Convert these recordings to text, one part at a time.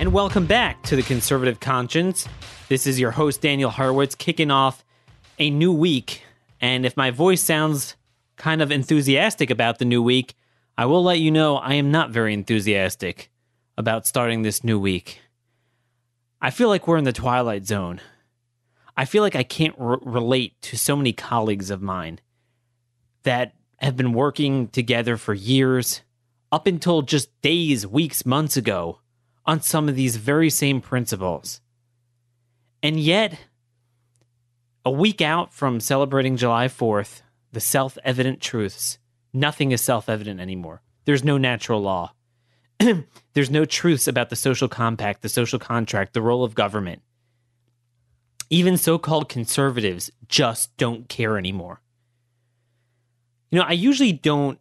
And welcome back to The Conservative Conscience. This is your host, Daniel Horowitz, kicking off a new week. And if my voice sounds kind of enthusiastic about the new week, I will let you know I am not very enthusiastic about starting this new week. I feel like we're in the twilight zone. I feel like I can't r- relate to so many colleagues of mine that have been working together for years, up until just days, weeks, months ago, on some of these very same principles. And yet, a week out from celebrating July 4th, the self evident truths, nothing is self evident anymore. There's no natural law. There's no truths about the social compact, the social contract, the role of government. Even so called conservatives just don't care anymore. You know, I usually don't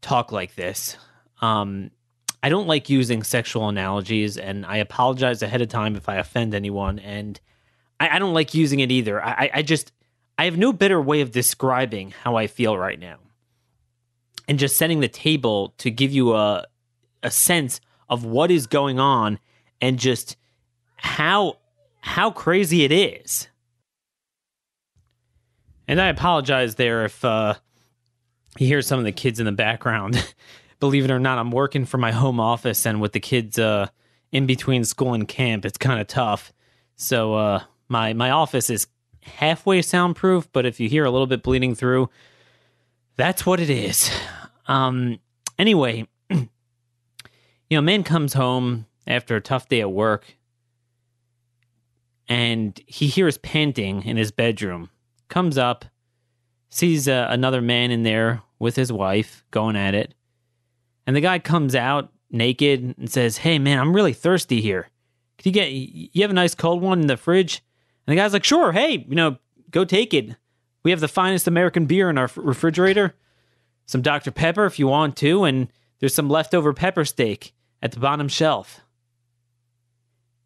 talk like this. Um, I don't like using sexual analogies, and I apologize ahead of time if I offend anyone. And I, I don't like using it either. I, I just I have no better way of describing how I feel right now. And just setting the table to give you a a sense of what is going on and just how how crazy it is. And I apologize there if uh, you hear some of the kids in the background. Believe it or not, I'm working from my home office, and with the kids uh, in between school and camp, it's kind of tough. So uh, my my office is halfway soundproof, but if you hear a little bit bleeding through, that's what it is. Um, anyway, you know, a man comes home after a tough day at work and he hears panting in his bedroom. Comes up, sees uh, another man in there with his wife going at it. And the guy comes out naked and says, Hey, man, I'm really thirsty here. Can you get, you have a nice cold one in the fridge? And the guy's like, sure, hey, you know, go take it. We have the finest American beer in our refrigerator. Some Dr. Pepper if you want to, and there's some leftover pepper steak at the bottom shelf.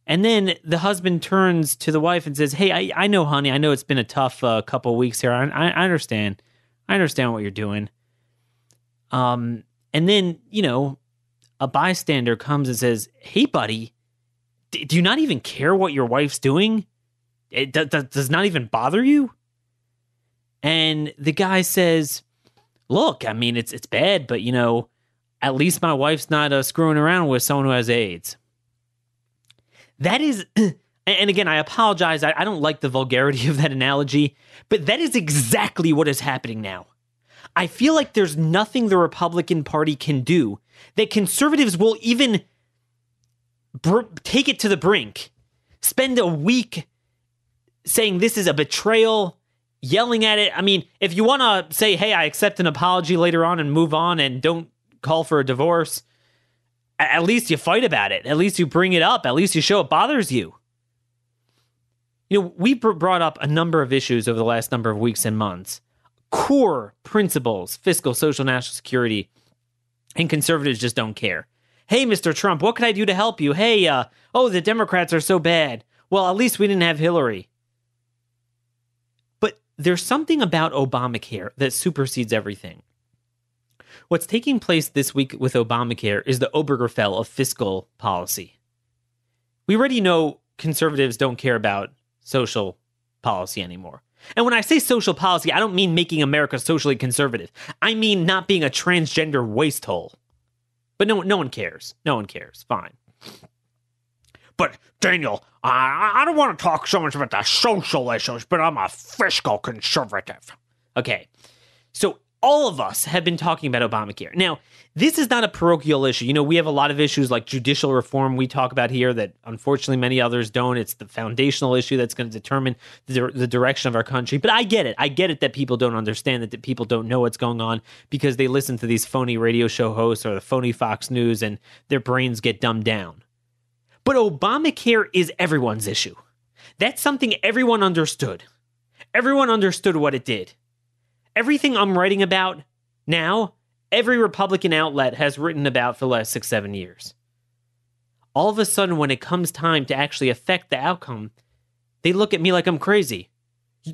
And then the husband turns to the wife and says, Hey, I, I know, honey, I know it's been a tough uh, couple weeks here. I, I understand. I understand what you're doing. Um, and then, you know, a bystander comes and says, Hey, buddy, d- do you not even care what your wife's doing? It d- d- does not even bother you. And the guy says, "Look, I mean, it's it's bad, but you know, at least my wife's not uh, screwing around with someone who has AIDS." That is, and again, I apologize. I, I don't like the vulgarity of that analogy, but that is exactly what is happening now. I feel like there's nothing the Republican Party can do that conservatives will even br- take it to the brink. Spend a week saying this is a betrayal, yelling at it. I mean, if you want to say, hey, I accept an apology later on and move on and don't call for a divorce, at least you fight about it. At least you bring it up. At least you show it bothers you. You know, we brought up a number of issues over the last number of weeks and months. Core principles, fiscal, social, national security, and conservatives just don't care. Hey, Mr. Trump, what can I do to help you? Hey, uh, oh, the Democrats are so bad. Well, at least we didn't have Hillary But there's something about Obamacare that supersedes everything. What's taking place this week with Obamacare is the Obergefell of fiscal policy. We already know conservatives don't care about social policy anymore. And when I say social policy, I don't mean making America socially conservative. I mean not being a transgender waste hole. But no, no one cares. No one cares. Fine. But Daniel, I, I don't want to talk so much about the social issues, but I'm a fiscal conservative. Okay. So all of us have been talking about Obamacare. Now, this is not a parochial issue. You know, we have a lot of issues like judicial reform we talk about here that unfortunately many others don't. It's the foundational issue that's going to determine the, the direction of our country. But I get it. I get it that people don't understand that, that people don't know what's going on because they listen to these phony radio show hosts or the phony Fox News and their brains get dumbed down. But Obamacare is everyone's issue. That's something everyone understood. Everyone understood what it did. Everything I'm writing about now, every Republican outlet has written about for the last six, seven years. All of a sudden, when it comes time to actually affect the outcome, they look at me like I'm crazy.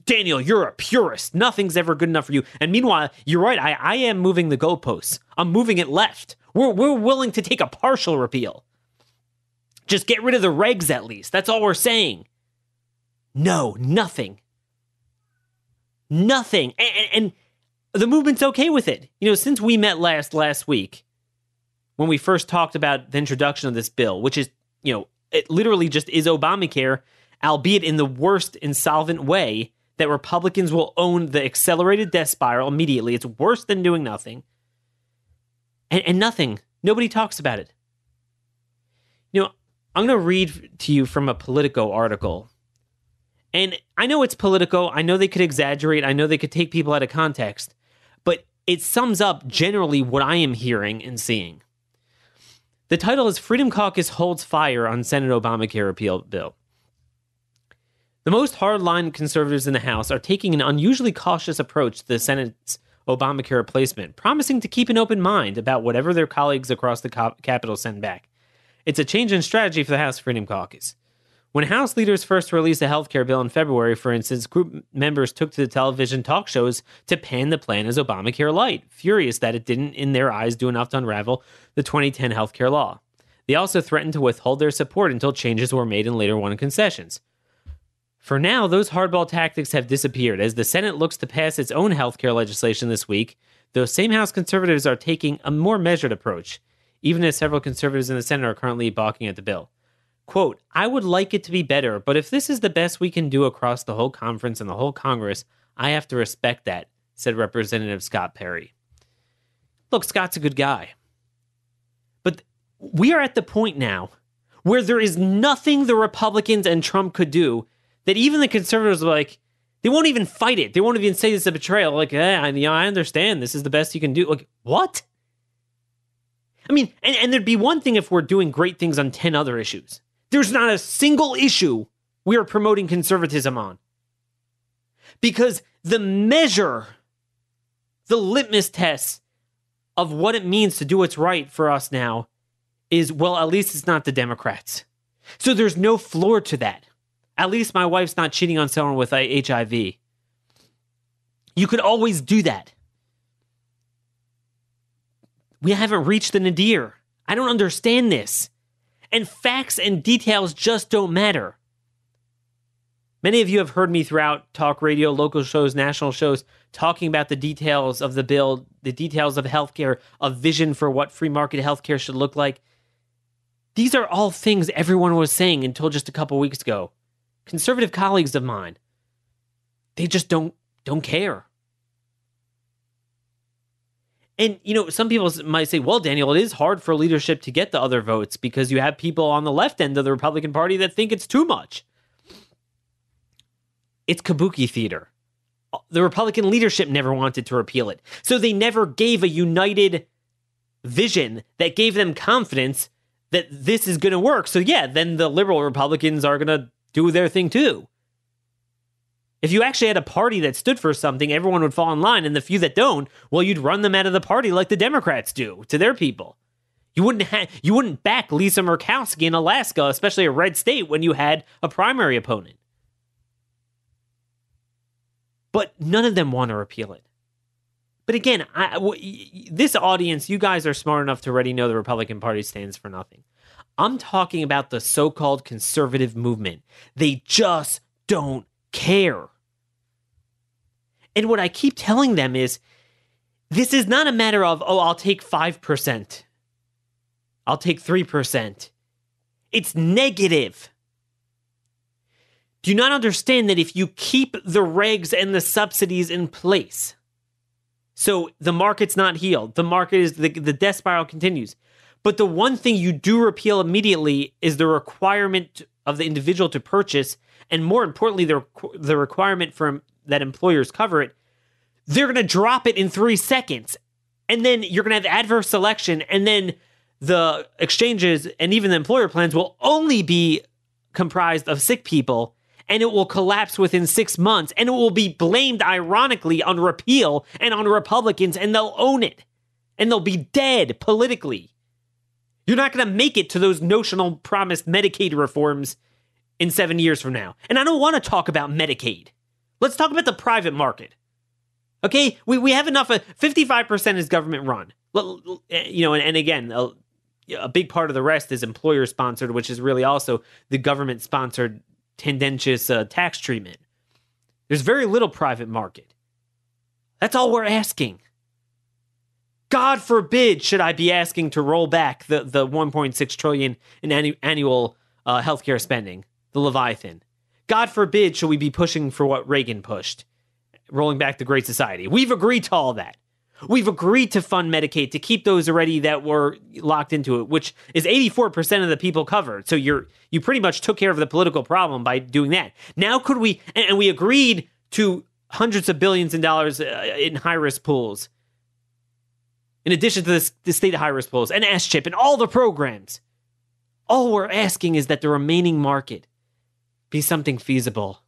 Daniel, you're a purist. Nothing's ever good enough for you. And meanwhile, you're right. I, I am moving the goalposts. I'm moving it left. We're, we're willing to take a partial repeal. Just get rid of the regs at least. That's all we're saying. No, nothing. Nothing. And, and, the movement's okay with it. You know, since we met last last week, when we first talked about the introduction of this bill, which is, you know, it literally just is Obamacare, albeit in the worst insolvent way that Republicans will own the accelerated death spiral immediately. It's worse than doing nothing. And, and nothing. Nobody talks about it. You know, I'm going to read to you from a Politico article. And I know it's Politico. I know they could exaggerate. I know they could take people out of context. But it sums up generally what I am hearing and seeing. The title is Freedom Caucus Holds Fire on Senate Obamacare Repeal Bill. The most hardline conservatives in the House are taking an unusually cautious approach to the Senate's Obamacare replacement, promising to keep an open mind about whatever their colleagues across the Capitol send back. It's a change in strategy for the House Freedom Caucus. When House leaders first released a health care bill in February, for instance, group members took to the television talk shows to pan the plan as Obamacare light, furious that it didn't, in their eyes, do enough to unravel the 2010 health care law. They also threatened to withhold their support until changes were made and later won concessions. For now, those hardball tactics have disappeared as the Senate looks to pass its own healthcare legislation this week. Those same House conservatives are taking a more measured approach, even as several conservatives in the Senate are currently balking at the bill. Quote, I would like it to be better, but if this is the best we can do across the whole conference and the whole Congress, I have to respect that, said Representative Scott Perry. Look, Scott's a good guy. But we are at the point now where there is nothing the Republicans and Trump could do that even the conservatives are like, they won't even fight it. They won't even say this is a betrayal. Like, eh, I, I understand. This is the best you can do. Like, what? I mean, and, and there'd be one thing if we're doing great things on 10 other issues. There's not a single issue we are promoting conservatism on. Because the measure, the litmus test of what it means to do what's right for us now is well, at least it's not the Democrats. So there's no floor to that. At least my wife's not cheating on someone with HIV. You could always do that. We haven't reached the nadir. I don't understand this. And facts and details just don't matter. Many of you have heard me throughout talk radio, local shows, national shows, talking about the details of the bill, the details of healthcare, a vision for what free market healthcare should look like. These are all things everyone was saying until just a couple weeks ago conservative colleagues of mine. They just don't don't care. And you know, some people might say, "Well, Daniel, it is hard for leadership to get the other votes because you have people on the left end of the Republican Party that think it's too much." It's kabuki theater. Uh, the Republican leadership never wanted to repeal it. So they never gave a united vision that gave them confidence that this is going to work. So yeah, then the liberal Republicans are going to do their thing too. If you actually had a party that stood for something, everyone would fall in line, and the few that don't, well, you'd run them out of the party like the Democrats do to their people. You wouldn't ha- you wouldn't back Lisa Murkowski in Alaska, especially a red state, when you had a primary opponent. But none of them want to repeal it. But again, this audience, you guys are smart enough to already know the Republican Party stands for nothing. I'm talking about the so called conservative movement. They just don't care. And what I keep telling them is this is not a matter of, oh, I'll take 5%, I'll take 3%. It's negative. Do you not understand that if you keep the regs and the subsidies in place, so the market's not healed, the market is the, the death spiral continues, but the one thing you do repeal immediately is the requirement of the individual to purchase, and more importantly, the, the requirement for that employers cover it. They're going to drop it in three seconds. And then you're going to have adverse selection. And then the exchanges and even the employer plans will only be comprised of sick people and it will collapse within six months and it will be blamed ironically on repeal and on Republicans and they'll own it and they'll be dead politically. You're not going to make it to those notional promised Medicaid reforms in seven years from now. And I don't want to talk about Medicaid. Let's talk about the private market. Okay, we, we have enough. Of, 55% is government run. You know, and, and again, a, a big part of the rest is employer sponsored, which is really also the government sponsored tendentious uh, tax treatment. There's very little private market. That's all we're asking. God forbid should I be asking to roll back the, the 1.6 trillion in annu- annual uh, healthcare spending, the Leviathan. God forbid should we be pushing for what Reagan pushed, rolling back the Great Society. We've agreed to all that. We've agreed to fund Medicaid to keep those already that were locked into it, which is 84% of the people covered. So you're you pretty much took care of the political problem by doing that. Now could we and, we agreed to hundreds of billions in dollars uh, in high risk pools. In addition to this, the state high risk pools and SCHIP and all the programs. All we're asking is that the remaining market be something feasible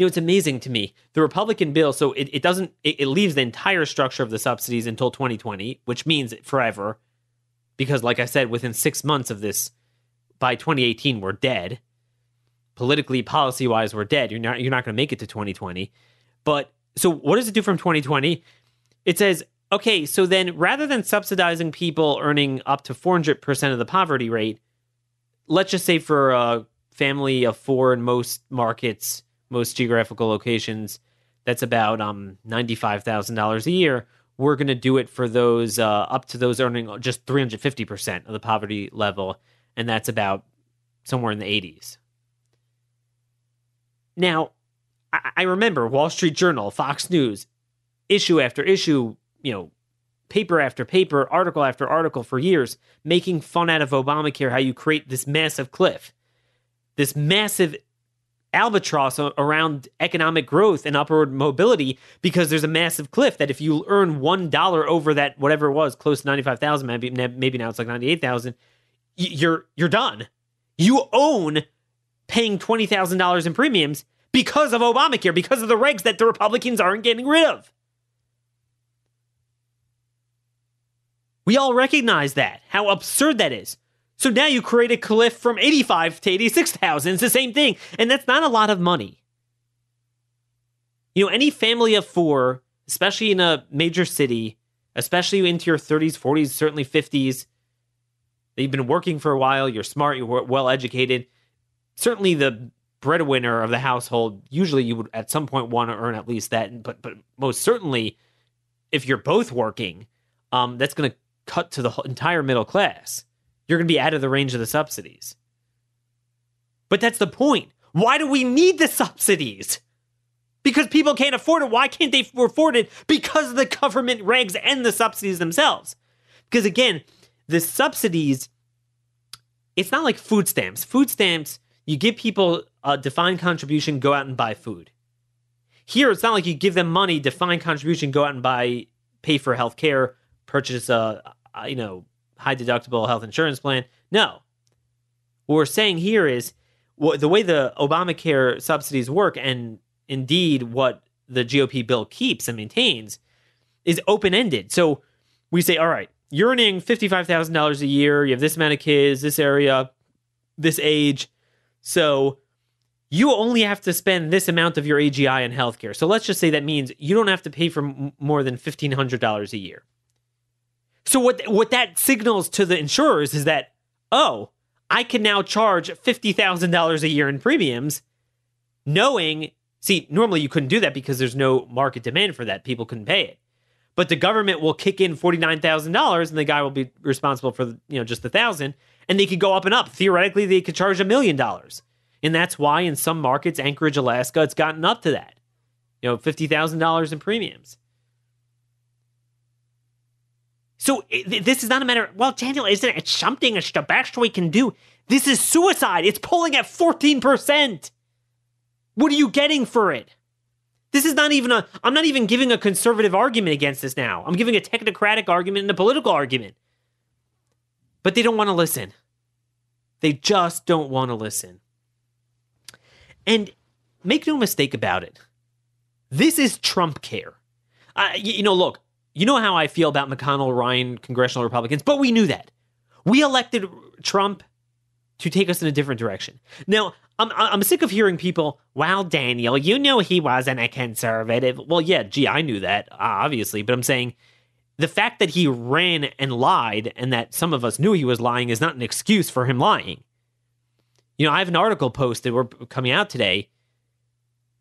you know, it's amazing to me. The Republican bill, so it, it doesn't, it, it leaves the entire structure of the subsidies until 2020, which means forever. Because, like I said, within six months of this, by 2018, we're dead. Politically, policy wise, we're dead. You're not, you're not going to make it to 2020. But so what does it do from 2020? It says, okay, so then rather than subsidizing people earning up to 400% of the poverty rate, let's just say for a family of four in most markets, most geographical locations, that's about um $95,000 a year. We're going to do it for those uh, up to those earning just 350% of the poverty level. And that's about somewhere in the 80s. Now, I, I remember Wall Street Journal, Fox News, issue after issue, you know, paper after paper, article after article for years, making fun out of Obamacare, how you create this massive cliff, this massive albatross around economic growth and upward mobility because there's a massive cliff that if you earn one dollar over that whatever it was close to 95,000 maybe maybe now it's like 98,000 you're you're done. You own paying $20,000 in premiums because of Obamacare because of the regs that the Republicans aren't getting rid of. We all recognize that how absurd that is so now you create a cliff from 85 to 86,000. It's the same thing. And that's not a lot of money. You know, any family of four, especially in a major city, especially into your 30s, 40s, certainly 50s, that you've been working for a while, you're smart, you're well educated, certainly the breadwinner of the household, usually you would at some point want to earn at least that. But, but most certainly, if you're both working, um, that's going to cut to the entire middle class you're going to be out of the range of the subsidies. But that's the point. Why do we need the subsidies? Because people can't afford it. Why can't they afford it? Because of the government regs and the subsidies themselves. Because again, the subsidies, it's not like food stamps. Food stamps, you give people a defined contribution, go out and buy food. Here, it's not like you give them money, defined contribution, go out and buy, pay for health care, purchase a, you know, high deductible health insurance plan. No. What we're saying here is the way the Obamacare subsidies work, and indeed what the GOP bill keeps and maintains, is open ended. So we say, all right, you're earning $55,000 a year, you have this amount of kids, this area, this age. So you only have to spend this amount of your AGI in healthcare. So let's just say that means you don't have to pay for more than $1,500 a year. So what what that signals to the insurers is that oh, I can now charge fifty thousand dollars a year in premiums, knowing. See, normally you couldn't do that because there's no market demand for that. People couldn't pay it. But the government will kick in forty nine thousand dollars, and the guy will be responsible for you know just the thousand, and they could go up and up. Theoretically, they could charge a million dollars, and that's why in some markets, Anchorage, Alaska, it's gotten up to that. You know, fifty thousand dollars in premiums. So this is not a matter. Well, Daniel, isn't it something a Stabashtoy can do? This is suicide. It's pulling at fourteen percent. What are you getting for it? This is not even a. I'm not even giving a conservative argument against this now. I'm giving a technocratic argument and a political argument. But they don't want to listen. They just don't want to listen. And make no mistake about it. This is Trump care. Uh, you, you know, look, you know how I feel about McConnell, Ryan, congressional Republicans, but we knew that. We elected Trump to take us in a different direction. Now, I'm, I'm sick of hearing people, wow, Daniel, you know he wasn't a conservative. Well, yeah, gee, I knew that, obviously, but I'm saying the fact that he ran and lied and that some of us knew he was lying is not an excuse for him lying. You know, I have an article posted, we're coming out today,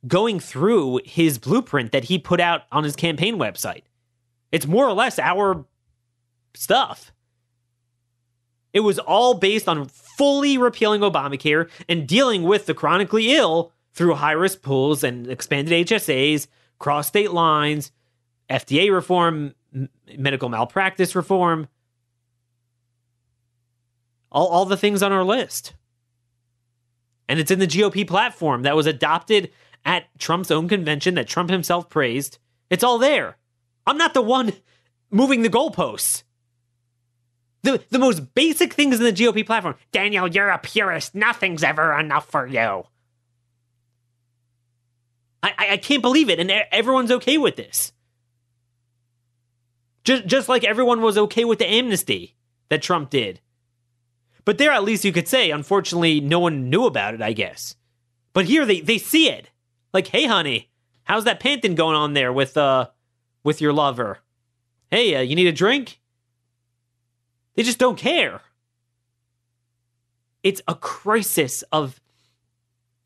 going through his blueprint that he put out on his campaign website. It's more or less our stuff. It was all based on fully repealing Obamacare and dealing with the chronically ill through high risk pools and expanded HSAs, cross state lines, FDA reform, m- medical malpractice reform, all, all the things on our list. And it's in the GOP platform that was adopted at Trump's own convention that Trump himself praised. It's all there. I'm not the one moving the goalposts. The, the most basic things in the GOP platform. Daniel, you're a purist. Nothing's ever enough for you. I, I, I can't believe it. And everyone's okay with this. Just, just like everyone was okay with the amnesty that Trump did. But there, at least you could say, unfortunately, no one knew about it, I guess. But here, they, they see it. Like, hey, honey, how's that panting going on there with, uh, with your lover? Hey, uh, you need a drink? They just don't care. It's a crisis of,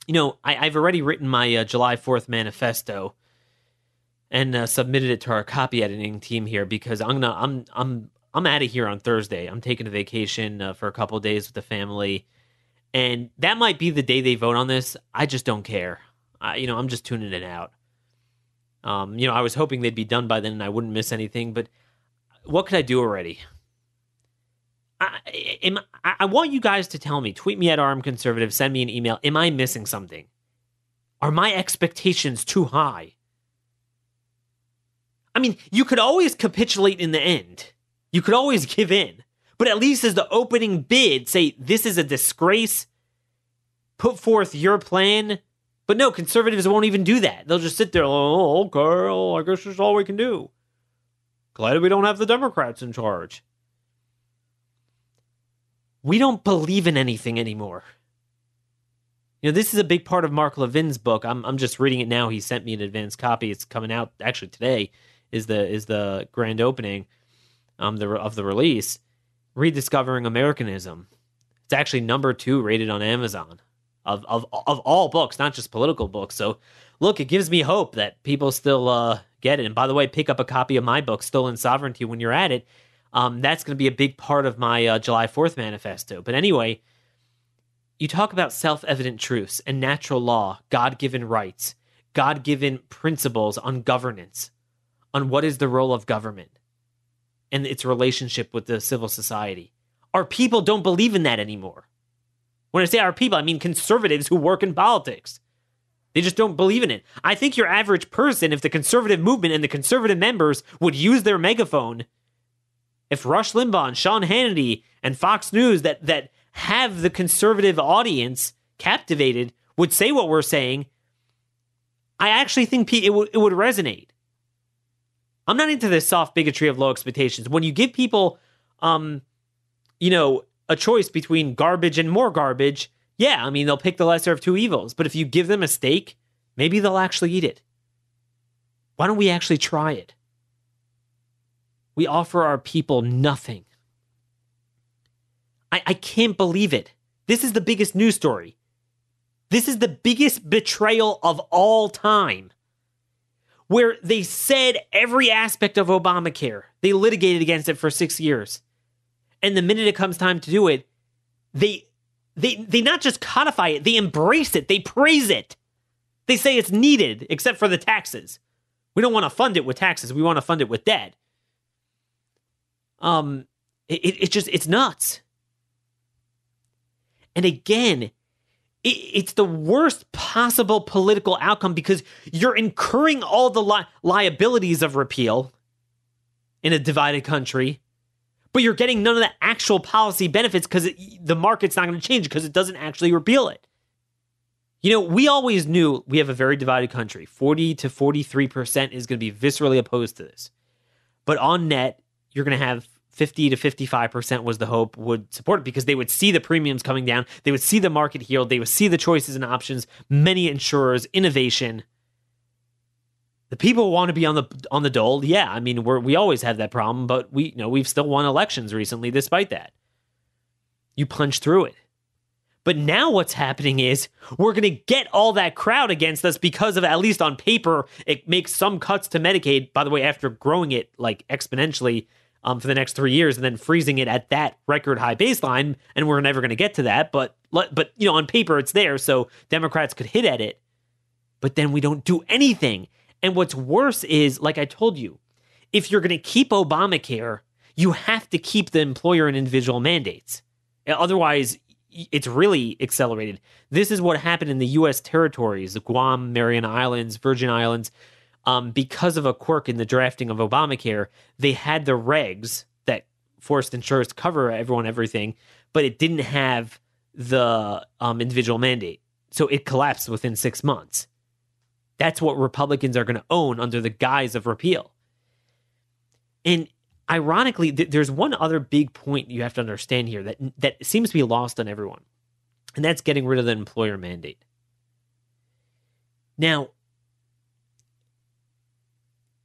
you know, I, have already written my uh, July 4th manifesto and uh, submitted it to our copy editing team here because I'm gonna I'm I'm I'm out of here on Thursday. I'm taking a vacation uh, for a couple days with the family, and that might be the day they vote on this. I just don't care. I, you know, I'm just tuning it out. Um, you know, I was hoping they'd be done by then and I wouldn't miss anything, but what could I do already? I, am, I want you guys to tell me, tweet me at RMConservative, send me an email. Am I missing something? Are my expectations too high? I mean, you could always capitulate in the end. You could always give in. But at least as the opening bid, say, this is a disgrace, put forth your plan. But no, conservatives won't even do that. They'll just sit there, oh, okay, well, I guess that's all we can do. Glad we don't have the Democrats in charge we don't believe in anything anymore. You know, this is a big part of Mark Levin's book. I'm I'm just reading it now. He sent me an advanced copy. It's coming out actually today. Is the is the grand opening um the of the release. Rediscovering Americanism. It's actually number two rated on Amazon of of of all books, not just political books. So look, it gives me hope that people still uh, get it. And by the way, pick up a copy of my book, Stolen Sovereignty, when you're at it. Um, that's going to be a big part of my uh, July 4th manifesto. But anyway, you talk about self evident truths and natural law, God given rights, God given principles on governance, on what is the role of government and its relationship with the civil society. Our people don't believe in that anymore. When I say our people, I mean conservatives who work in politics. They just don't believe in it. I think your average person, if the conservative movement and the conservative members would use their megaphone if Rush Limbaugh and Sean Hannity and Fox News that that have the conservative audience captivated would say what we're saying, I actually think it would it would resonate. I'm not into this soft bigotry of low expectations. When you give people, um, you know, a choice between garbage and more garbage, yeah, I mean they'll pick the lesser of two evils. But if you give them a steak, maybe they'll actually eat it. Why don't we actually try it? We offer our people nothing. I, I can't believe it. This is the biggest news story. This is the biggest betrayal of all time. Where they said every aspect of Obamacare, they litigated against it for six years. And the minute it comes time to do it, they they they not just codify it, they embrace it, they praise it. They say it's needed, except for the taxes. We don't want to fund it with taxes, we want to fund it with debt. Um, it, it just it's nuts. And again, it, it's the worst possible political outcome because you're incurring all the li- liabilities of repeal in a divided country, but you're getting none of the actual policy benefits because the market's not going to change because it doesn't actually repeal it. You know, we always knew we have a very divided country. 40 to 43% is going to be viscerally opposed to this. But on net, you're going to have 50 to 55% was the hope would support it because they would see the premiums coming down. They would see the market healed. They would see the choices and options, many insurers, innovation. The people want to be on the on the dole. Yeah, I mean, we we always have that problem, but we you know, we've still won elections recently despite that. You punch through it. But now what's happening is we're going to get all that crowd against us because of at least on paper it makes some cuts to Medicaid. By the way, after growing it like exponentially um, for the next three years and then freezing it at that record high baseline, and we're never going to get to that. But but you know on paper it's there, so Democrats could hit at it. But then we don't do anything. And what's worse is, like I told you, if you're going to keep Obamacare, you have to keep the employer and individual mandates. Otherwise, it's really accelerated. This is what happened in the U.S. territories, the Guam, Mariana Islands, Virgin Islands. Um, because of a quirk in the drafting of Obamacare, they had the regs that forced insurers to cover everyone everything, but it didn't have the um, individual mandate. So it collapsed within six months. That's what Republicans are going to own under the guise of repeal. And ironically, th- there's one other big point you have to understand here that that seems to be lost on everyone, and that's getting rid of the employer mandate. Now,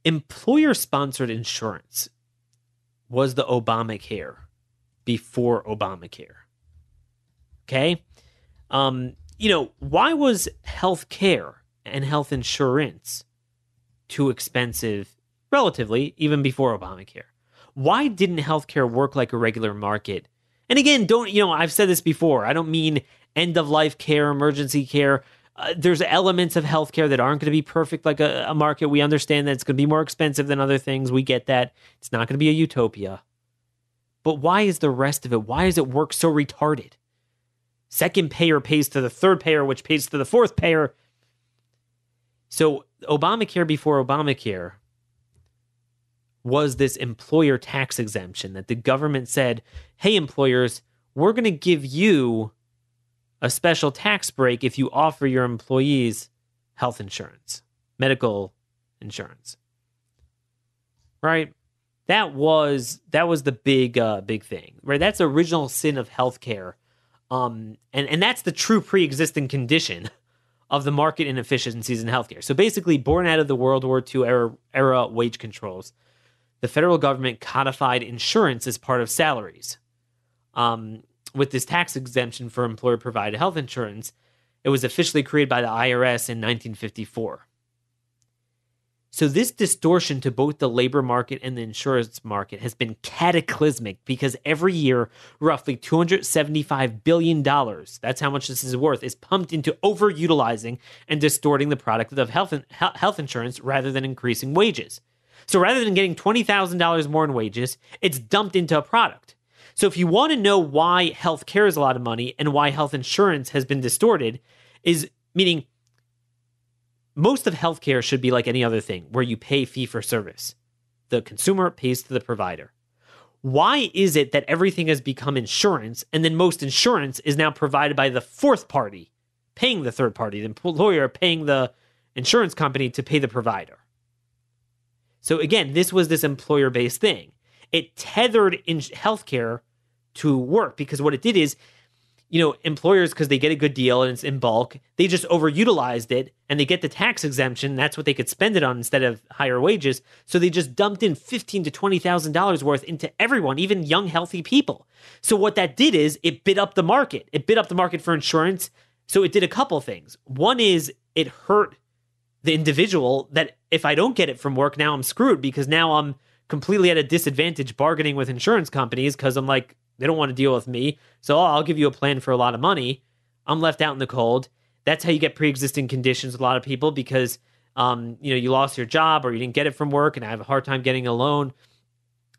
employer-sponsored insurance was the Obamacare before Obamacare. Okay, um, you know why was health care and health insurance too expensive, relatively, even before Obamacare? Why didn't healthcare work like a regular market? And again, don't, you know, I've said this before. I don't mean end of life care, emergency care. Uh, there's elements of healthcare that aren't going to be perfect like a, a market. We understand that it's going to be more expensive than other things. We get that. It's not going to be a utopia. But why is the rest of it? Why does it work so retarded? Second payer pays to the third payer, which pays to the fourth payer. So, Obamacare before Obamacare was this employer tax exemption that the government said, hey, employers, we're going to give you a special tax break if you offer your employees health insurance, medical insurance. Right? That was that was the big uh, big thing. Right? That's the original sin of healthcare. Um and and that's the true pre-existing condition of the market inefficiencies in healthcare. So basically born out of the World War II era, era wage controls the federal government codified insurance as part of salaries. Um, with this tax exemption for employer provided health insurance, it was officially created by the IRS in 1954. So, this distortion to both the labor market and the insurance market has been cataclysmic because every year, roughly $275 billion, that's how much this is worth, is pumped into overutilizing and distorting the product of health, health insurance rather than increasing wages. So rather than getting $20,000 more in wages, it's dumped into a product. So if you want to know why health care is a lot of money and why health insurance has been distorted, is meaning most of healthcare should be like any other thing where you pay fee for service. The consumer pays to the provider. Why is it that everything has become insurance and then most insurance is now provided by the fourth party paying the third party, the employer paying the insurance company to pay the provider? So again, this was this employer based thing. It tethered in healthcare to work because what it did is, you know, employers, because they get a good deal and it's in bulk, they just overutilized it and they get the tax exemption. That's what they could spend it on instead of higher wages. So they just dumped in fifteen to twenty thousand dollars worth into everyone, even young, healthy people. So what that did is it bit up the market. It bit up the market for insurance. So it did a couple things. One is it hurt the individual that if I don't get it from work, now I'm screwed because now I'm completely at a disadvantage bargaining with insurance companies because I'm like, they don't want to deal with me. So oh, I'll give you a plan for a lot of money. I'm left out in the cold. That's how you get pre-existing conditions a lot of people because um, you know, you lost your job or you didn't get it from work and I have a hard time getting a loan.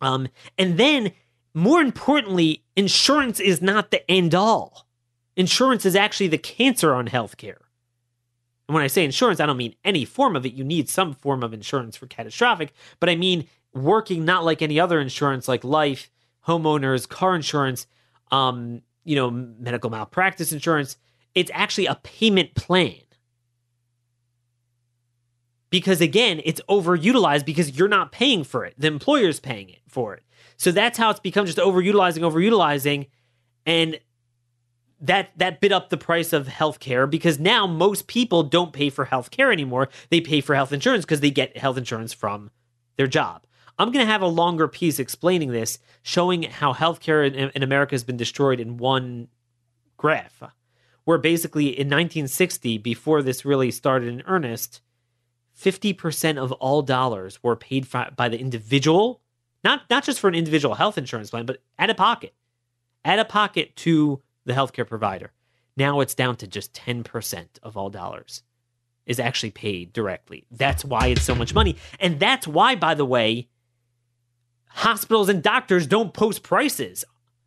Um, and then more importantly, insurance is not the end all. Insurance is actually the cancer on healthcare. And when I say insurance, I don't mean any form of it. You need some form of insurance for catastrophic, but I mean working not like any other insurance like life, homeowners, car insurance, um, you know, medical malpractice insurance. It's actually a payment plan. Because again, it's overutilized because you're not paying for it. The employer's paying it for it. So that's how it's become just overutilizing, overutilizing. And that that bit up the price of healthcare because now most people don't pay for healthcare anymore. They pay for health insurance because they get health insurance from their job. I'm going to have a longer piece explaining this, showing how healthcare in, in America has been destroyed in one graph, where basically in 1960, before this really started in earnest, 50% of all dollars were paid for, by the individual, not, not just for an individual health insurance plan, but out of pocket, out of pocket to the healthcare provider. Now it's down to just 10% of all dollars is actually paid directly. That's why it's so much money. And that's why, by the way, hospitals and doctors don't post prices,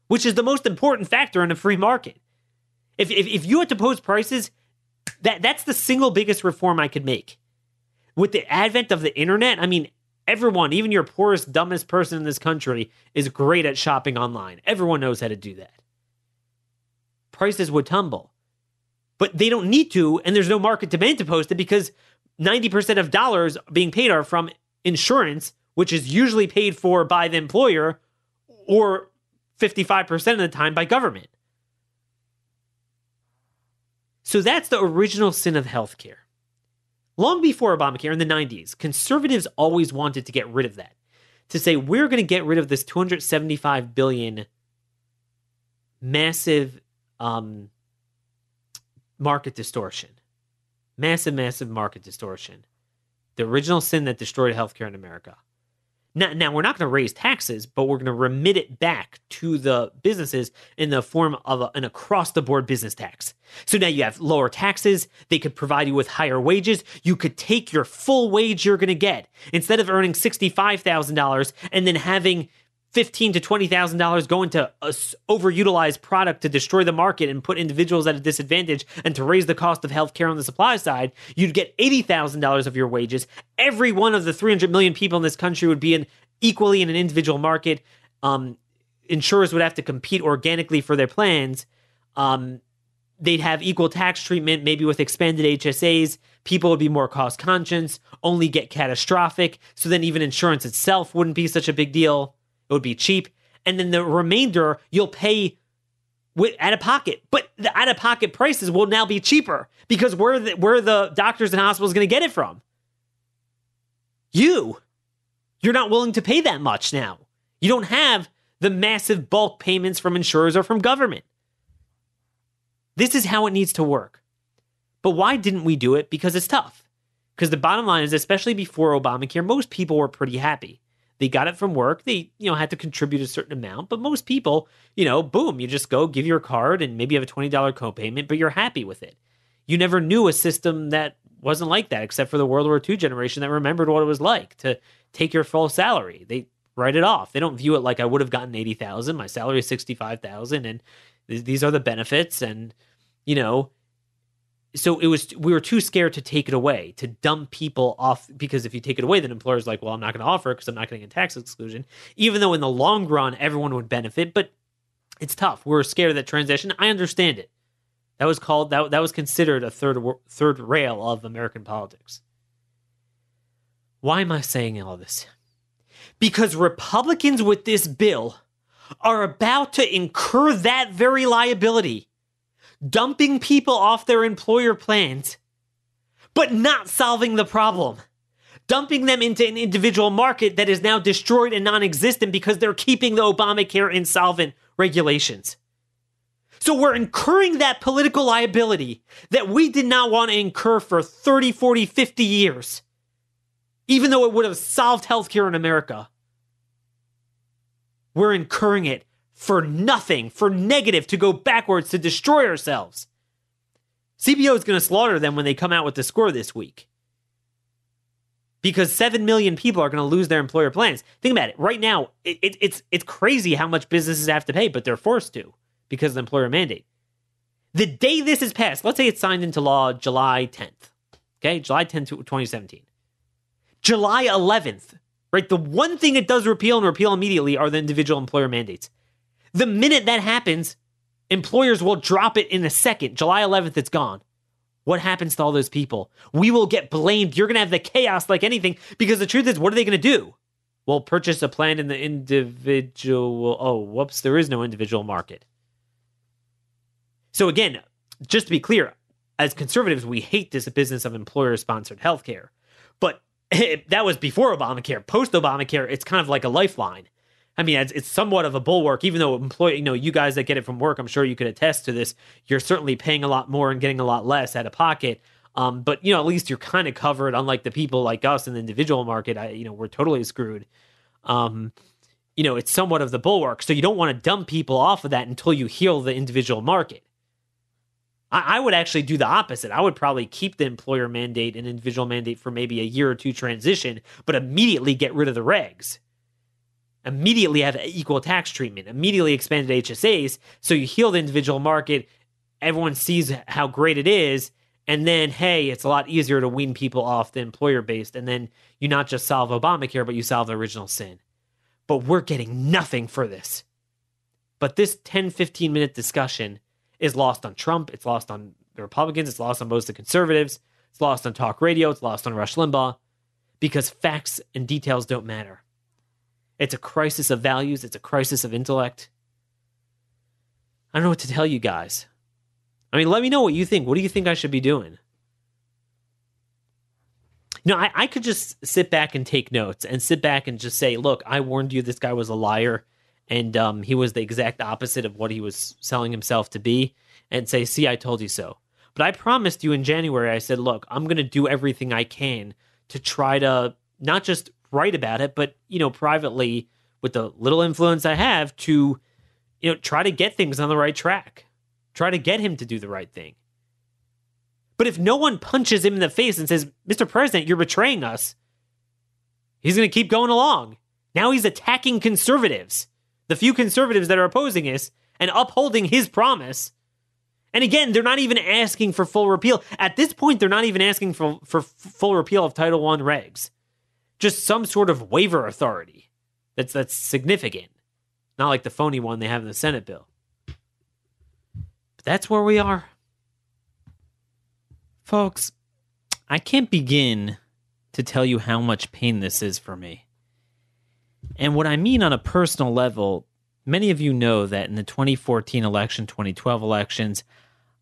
which is the most important factor in a free market. If, if, if you had to post prices, that, that's the single biggest reform I could make. With the advent of the internet, I mean, everyone, even your poorest, dumbest person in this country, is great at shopping online. Everyone knows how to do that. Prices would tumble. But they don't need to, and there's no market demand to post it because 90% of dollars being paid are from insurance which is usually paid for by the employer or 55% of the time by government. So that's the original sin of healthcare. Long before Obamacare in the 90s, conservatives always wanted to get rid of that. To say we're going to get rid of this 275 billion massive um, market distortion. Massive, massive market distortion. The original sin that destroyed healthcare in America. Now, now we're not going to raise taxes, but we're going to remit it back to the businesses in the form of a, an across the board business tax. So now you have lower taxes. They could provide you with higher wages. You could take your full wage you're going to get instead of earning $65,000 and then having fifteen to twenty thousand dollars go into a overutilized product to destroy the market and put individuals at a disadvantage and to raise the cost of healthcare on the supply side, you'd get eighty thousand dollars of your wages. Every one of the three hundred million people in this country would be in equally in an individual market. Um, insurers would have to compete organically for their plans. Um, they'd have equal tax treatment, maybe with expanded HSAs. People would be more cost conscious, only get catastrophic. So then even insurance itself wouldn't be such a big deal. It would be cheap. And then the remainder you'll pay with out of pocket. But the out of pocket prices will now be cheaper because where the, where the doctors and hospitals going to get it from? You. You're not willing to pay that much now. You don't have the massive bulk payments from insurers or from government. This is how it needs to work. But why didn't we do it? Because it's tough. Because the bottom line is, especially before Obamacare, most people were pretty happy. They got it from work. They, you know, had to contribute a certain amount, but most people, you know, boom, you just go give your card and maybe you have a $20 copayment, but you're happy with it. You never knew a system that wasn't like that except for the World War II generation that remembered what it was like to take your full salary. They write it off. They don't view it like I would have gotten 80,000, my salary is 65,000 and th- these are the benefits and you know, so it was we were too scared to take it away to dump people off because if you take it away then employers like well i'm not going to offer because i'm not getting a tax exclusion. Even though in the long run everyone would benefit but it's tough. We're scared of that transition. I understand it. That was called that, that was considered a third third rail of american politics. Why am i saying all this? Because republicans with this bill are about to incur that very liability dumping people off their employer plans, but not solving the problem. Dumping them into an individual market that is now destroyed and non existent because they're keeping the Obamacare insolvent regulations. So we're incurring that political liability that we did not want to incur for 30, 40, 50 years, even though it would have solved healthcare in America. We're incurring it for nothing, for negative, to go backwards, to destroy ourselves. CBO is going to slaughter them when they come out with the score this week. Because 7 million people are going to lose their employer plans. Think about it. Right now, it, it, it's, it's crazy how much businesses have to pay, but they're forced to because of the employer mandate. The day this is passed, let's say it's signed into law July 10th. Okay, July 10th, 2017. July 11th, right? The one thing it does repeal and repeal immediately are the individual employer mandates. The minute that happens, employers will drop it in a second. July 11th, it's gone. What happens to all those people? We will get blamed. You're going to have the chaos like anything because the truth is, what are they going to do? Well, purchase a plan in the individual. Oh, whoops, there is no individual market. So, again, just to be clear, as conservatives, we hate this business of employer sponsored healthcare. But that was before Obamacare. Post Obamacare, it's kind of like a lifeline. I mean, it's, it's somewhat of a bulwark, even though employee, you know, you guys that get it from work, I'm sure you could attest to this. You're certainly paying a lot more and getting a lot less out of pocket. Um, but you know, at least you're kind of covered. Unlike the people like us in the individual market, I, you know, we're totally screwed. Um, you know, it's somewhat of the bulwark. So you don't want to dump people off of that until you heal the individual market. I, I would actually do the opposite. I would probably keep the employer mandate and individual mandate for maybe a year or two transition, but immediately get rid of the regs immediately have equal tax treatment, immediately expanded HSAs. So you heal the individual market, everyone sees how great it is. And then, hey, it's a lot easier to wean people off the employer based. And then you not just solve Obamacare, but you solve the original sin. But we're getting nothing for this. But this 10, 15 minute discussion is lost on Trump. It's lost on the Republicans. It's lost on most of the conservatives. It's lost on talk radio. It's lost on Rush Limbaugh because facts and details don't matter. It's a crisis of values, it's a crisis of intellect. I don't know what to tell you guys. I mean, let me know what you think. What do you think I should be doing? No, I, I could just sit back and take notes and sit back and just say, look, I warned you this guy was a liar and um, he was the exact opposite of what he was selling himself to be and say, see, I told you so. But I promised you in January, I said, look, I'm going to do everything I can to try to not just write about it, but you know, privately with the little influence I have to, you know, try to get things on the right track, try to get him to do the right thing. But if no one punches him in the face and says, Mr. President, you're betraying us, he's going to keep going along. Now he's attacking conservatives, the few conservatives that are opposing us, and upholding his promise. And again, they're not even asking for full repeal. At this point, they're not even asking for, for full repeal of Title I regs just some sort of waiver authority that's that's significant. Not like the phony one they have in the Senate bill. But that's where we are. Folks, I can't begin to tell you how much pain this is for me. And what I mean on a personal level, many of you know that in the 2014 election, 2012 elections,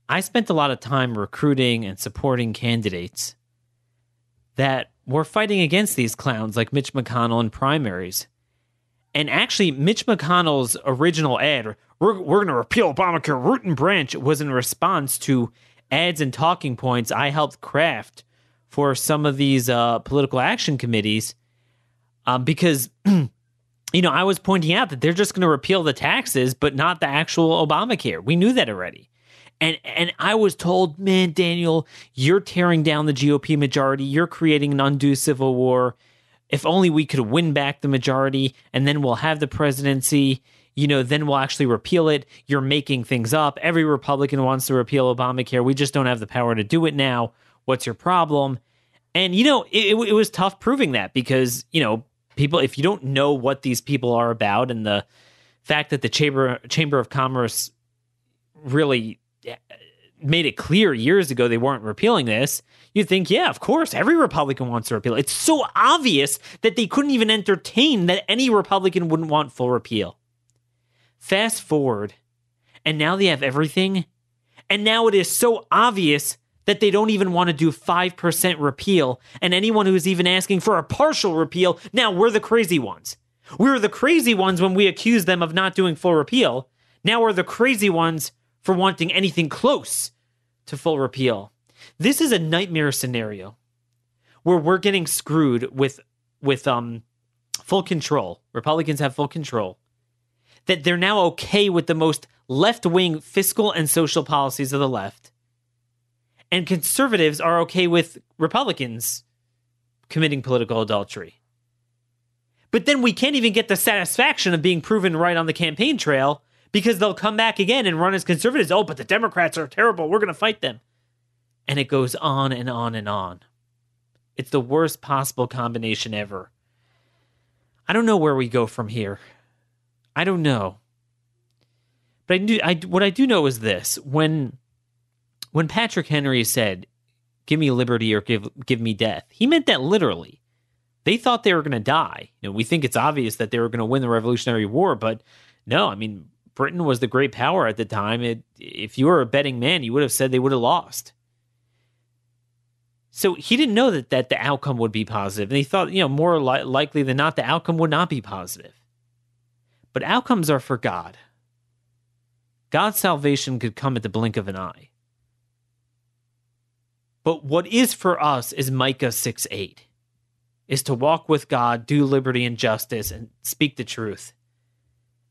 I spent a lot of time recruiting and supporting candidates that we're fighting against these clowns like Mitch McConnell in primaries. And actually, Mitch McConnell's original ad, we're, we're going to repeal Obamacare root and branch, was in response to ads and talking points I helped craft for some of these uh, political action committees. Um, because, you know, I was pointing out that they're just going to repeal the taxes, but not the actual Obamacare. We knew that already. And and I was told, man, Daniel, you're tearing down the GOP majority. You're creating an undue civil war. If only we could win back the majority and then we'll have the presidency, you know, then we'll actually repeal it. You're making things up. Every Republican wants to repeal Obamacare. We just don't have the power to do it now. What's your problem? And, you know, it, it was tough proving that because, you know, people, if you don't know what these people are about and the fact that the Chamber, Chamber of Commerce really made it clear years ago they weren't repealing this, you'd think, yeah, of course, every Republican wants to repeal. It's so obvious that they couldn't even entertain that any Republican wouldn't want full repeal. Fast forward, and now they have everything, and now it is so obvious that they don't even want to do 5% repeal. And anyone who's even asking for a partial repeal, now we're the crazy ones. We were the crazy ones when we accused them of not doing full repeal. Now we're the crazy ones for wanting anything close to full repeal. This is a nightmare scenario where we're getting screwed with with um full control. Republicans have full control. That they're now okay with the most left-wing fiscal and social policies of the left. And conservatives are okay with Republicans committing political adultery. But then we can't even get the satisfaction of being proven right on the campaign trail because they'll come back again and run as conservatives. Oh, but the Democrats are terrible. We're going to fight them. And it goes on and on and on. It's the worst possible combination ever. I don't know where we go from here. I don't know. But I do I what I do know is this. When when Patrick Henry said, "Give me liberty or give give me death." He meant that literally. They thought they were going to die. You know, we think it's obvious that they were going to win the Revolutionary War, but no, I mean, Britain was the great power at the time. It, if you were a betting man, you would have said they would have lost. So he didn't know that that the outcome would be positive, and he thought, you know, more li- likely than not, the outcome would not be positive. But outcomes are for God. God's salvation could come at the blink of an eye. But what is for us is Micah 6 8, is to walk with God, do liberty and justice, and speak the truth.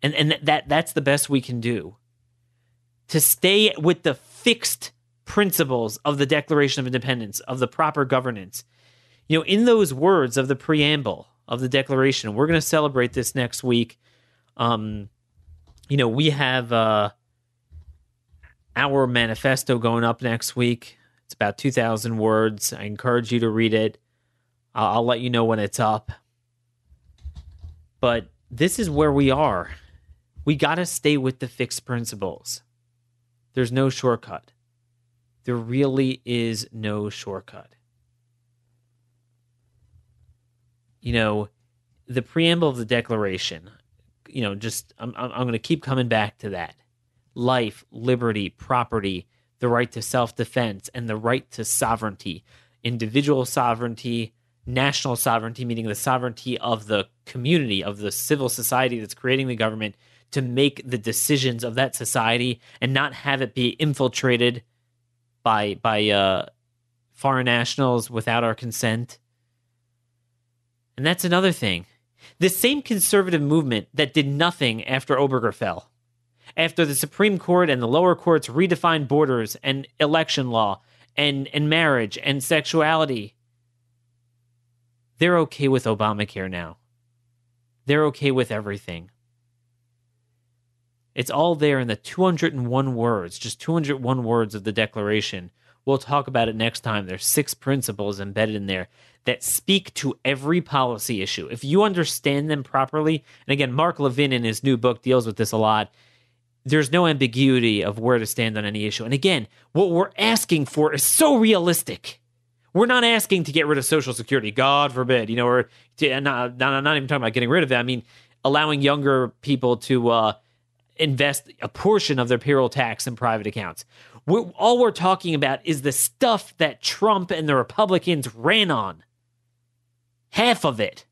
And, and that that's the best we can do. To stay with the fixed principles of the Declaration of Independence, of the proper governance. You know, in those words of the preamble of the Declaration, we're going to celebrate this next week. Um, you know, we have uh, our manifesto going up next week. It's about 2,000 words. I encourage you to read it. I'll, I'll let you know when it's up. But this is where we are. We got to stay with the fixed principles. There's no shortcut. There really is no shortcut. You know, the preamble of the Declaration, you know, just I'm, I'm going to keep coming back to that life, liberty, property, the right to self defense, and the right to sovereignty, individual sovereignty, national sovereignty, meaning the sovereignty of the community, of the civil society that's creating the government to make the decisions of that society and not have it be infiltrated by by uh, foreign nationals without our consent. And that's another thing. The same conservative movement that did nothing after Obergefell, after the Supreme Court and the lower courts redefined borders and election law and, and marriage and sexuality, they're okay with Obamacare now. They're okay with everything. It's all there in the 201 words, just 201 words of the Declaration. We'll talk about it next time. There's six principles embedded in there that speak to every policy issue. If you understand them properly, and again, Mark Levin in his new book deals with this a lot, there's no ambiguity of where to stand on any issue. And again, what we're asking for is so realistic. We're not asking to get rid of Social Security, God forbid, you know, or to, not, not, not even talking about getting rid of it. I mean, allowing younger people to, uh, invest a portion of their payroll tax in private accounts. We're, all we're talking about is the stuff that Trump and the Republicans ran on. Half of it.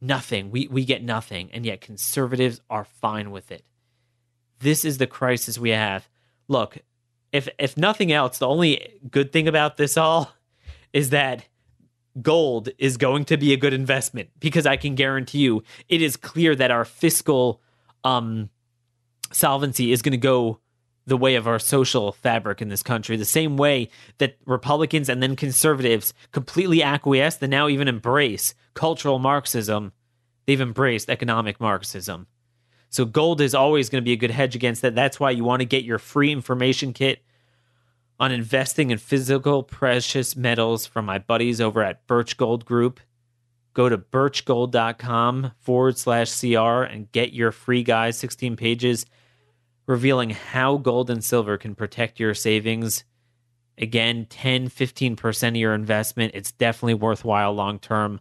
Nothing. We, we get nothing. And yet conservatives are fine with it. This is the crisis we have. Look, if if nothing else, the only good thing about this all is that gold is going to be a good investment because I can guarantee you it is clear that our fiscal um, solvency is going to go the way of our social fabric in this country, the same way that Republicans and then conservatives completely acquiesce and now even embrace cultural Marxism. They've embraced economic Marxism. So gold is always going to be a good hedge against that. That's why you want to get your free information kit on investing in physical precious metals from my buddies over at Birch Gold Group go to birchgold.com forward slash CR and get your free guide, 16 pages, revealing how gold and silver can protect your savings. Again, 10, 15% of your investment. It's definitely worthwhile long term.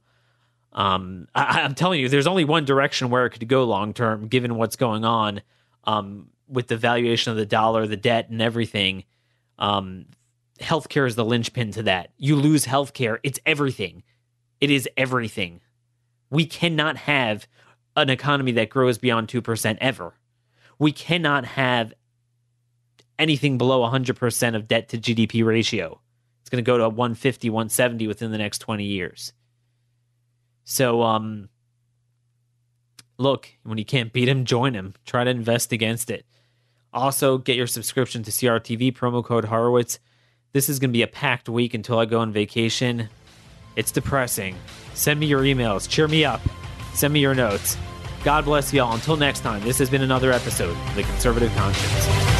Um, I, am telling you, there's only one direction where it could go long term, given what's going on um, with the valuation of the dollar, the debt, and everything. Um, healthcare is the linchpin to that. You lose healthcare, it's everything. It is everything. We cannot have an economy that grows beyond 2% ever. We cannot have anything below 100% of debt to GDP ratio. It's going to go to 150, 170 within the next 20 years. So, um, look, when you can't beat him, join him. Try to invest against it. Also, get your subscription to CRTV, promo code Horowitz. This is going to be a packed week until I go on vacation. It's depressing. Send me your emails. Cheer me up. Send me your notes. God bless y'all. Until next time, this has been another episode of The Conservative Conscience.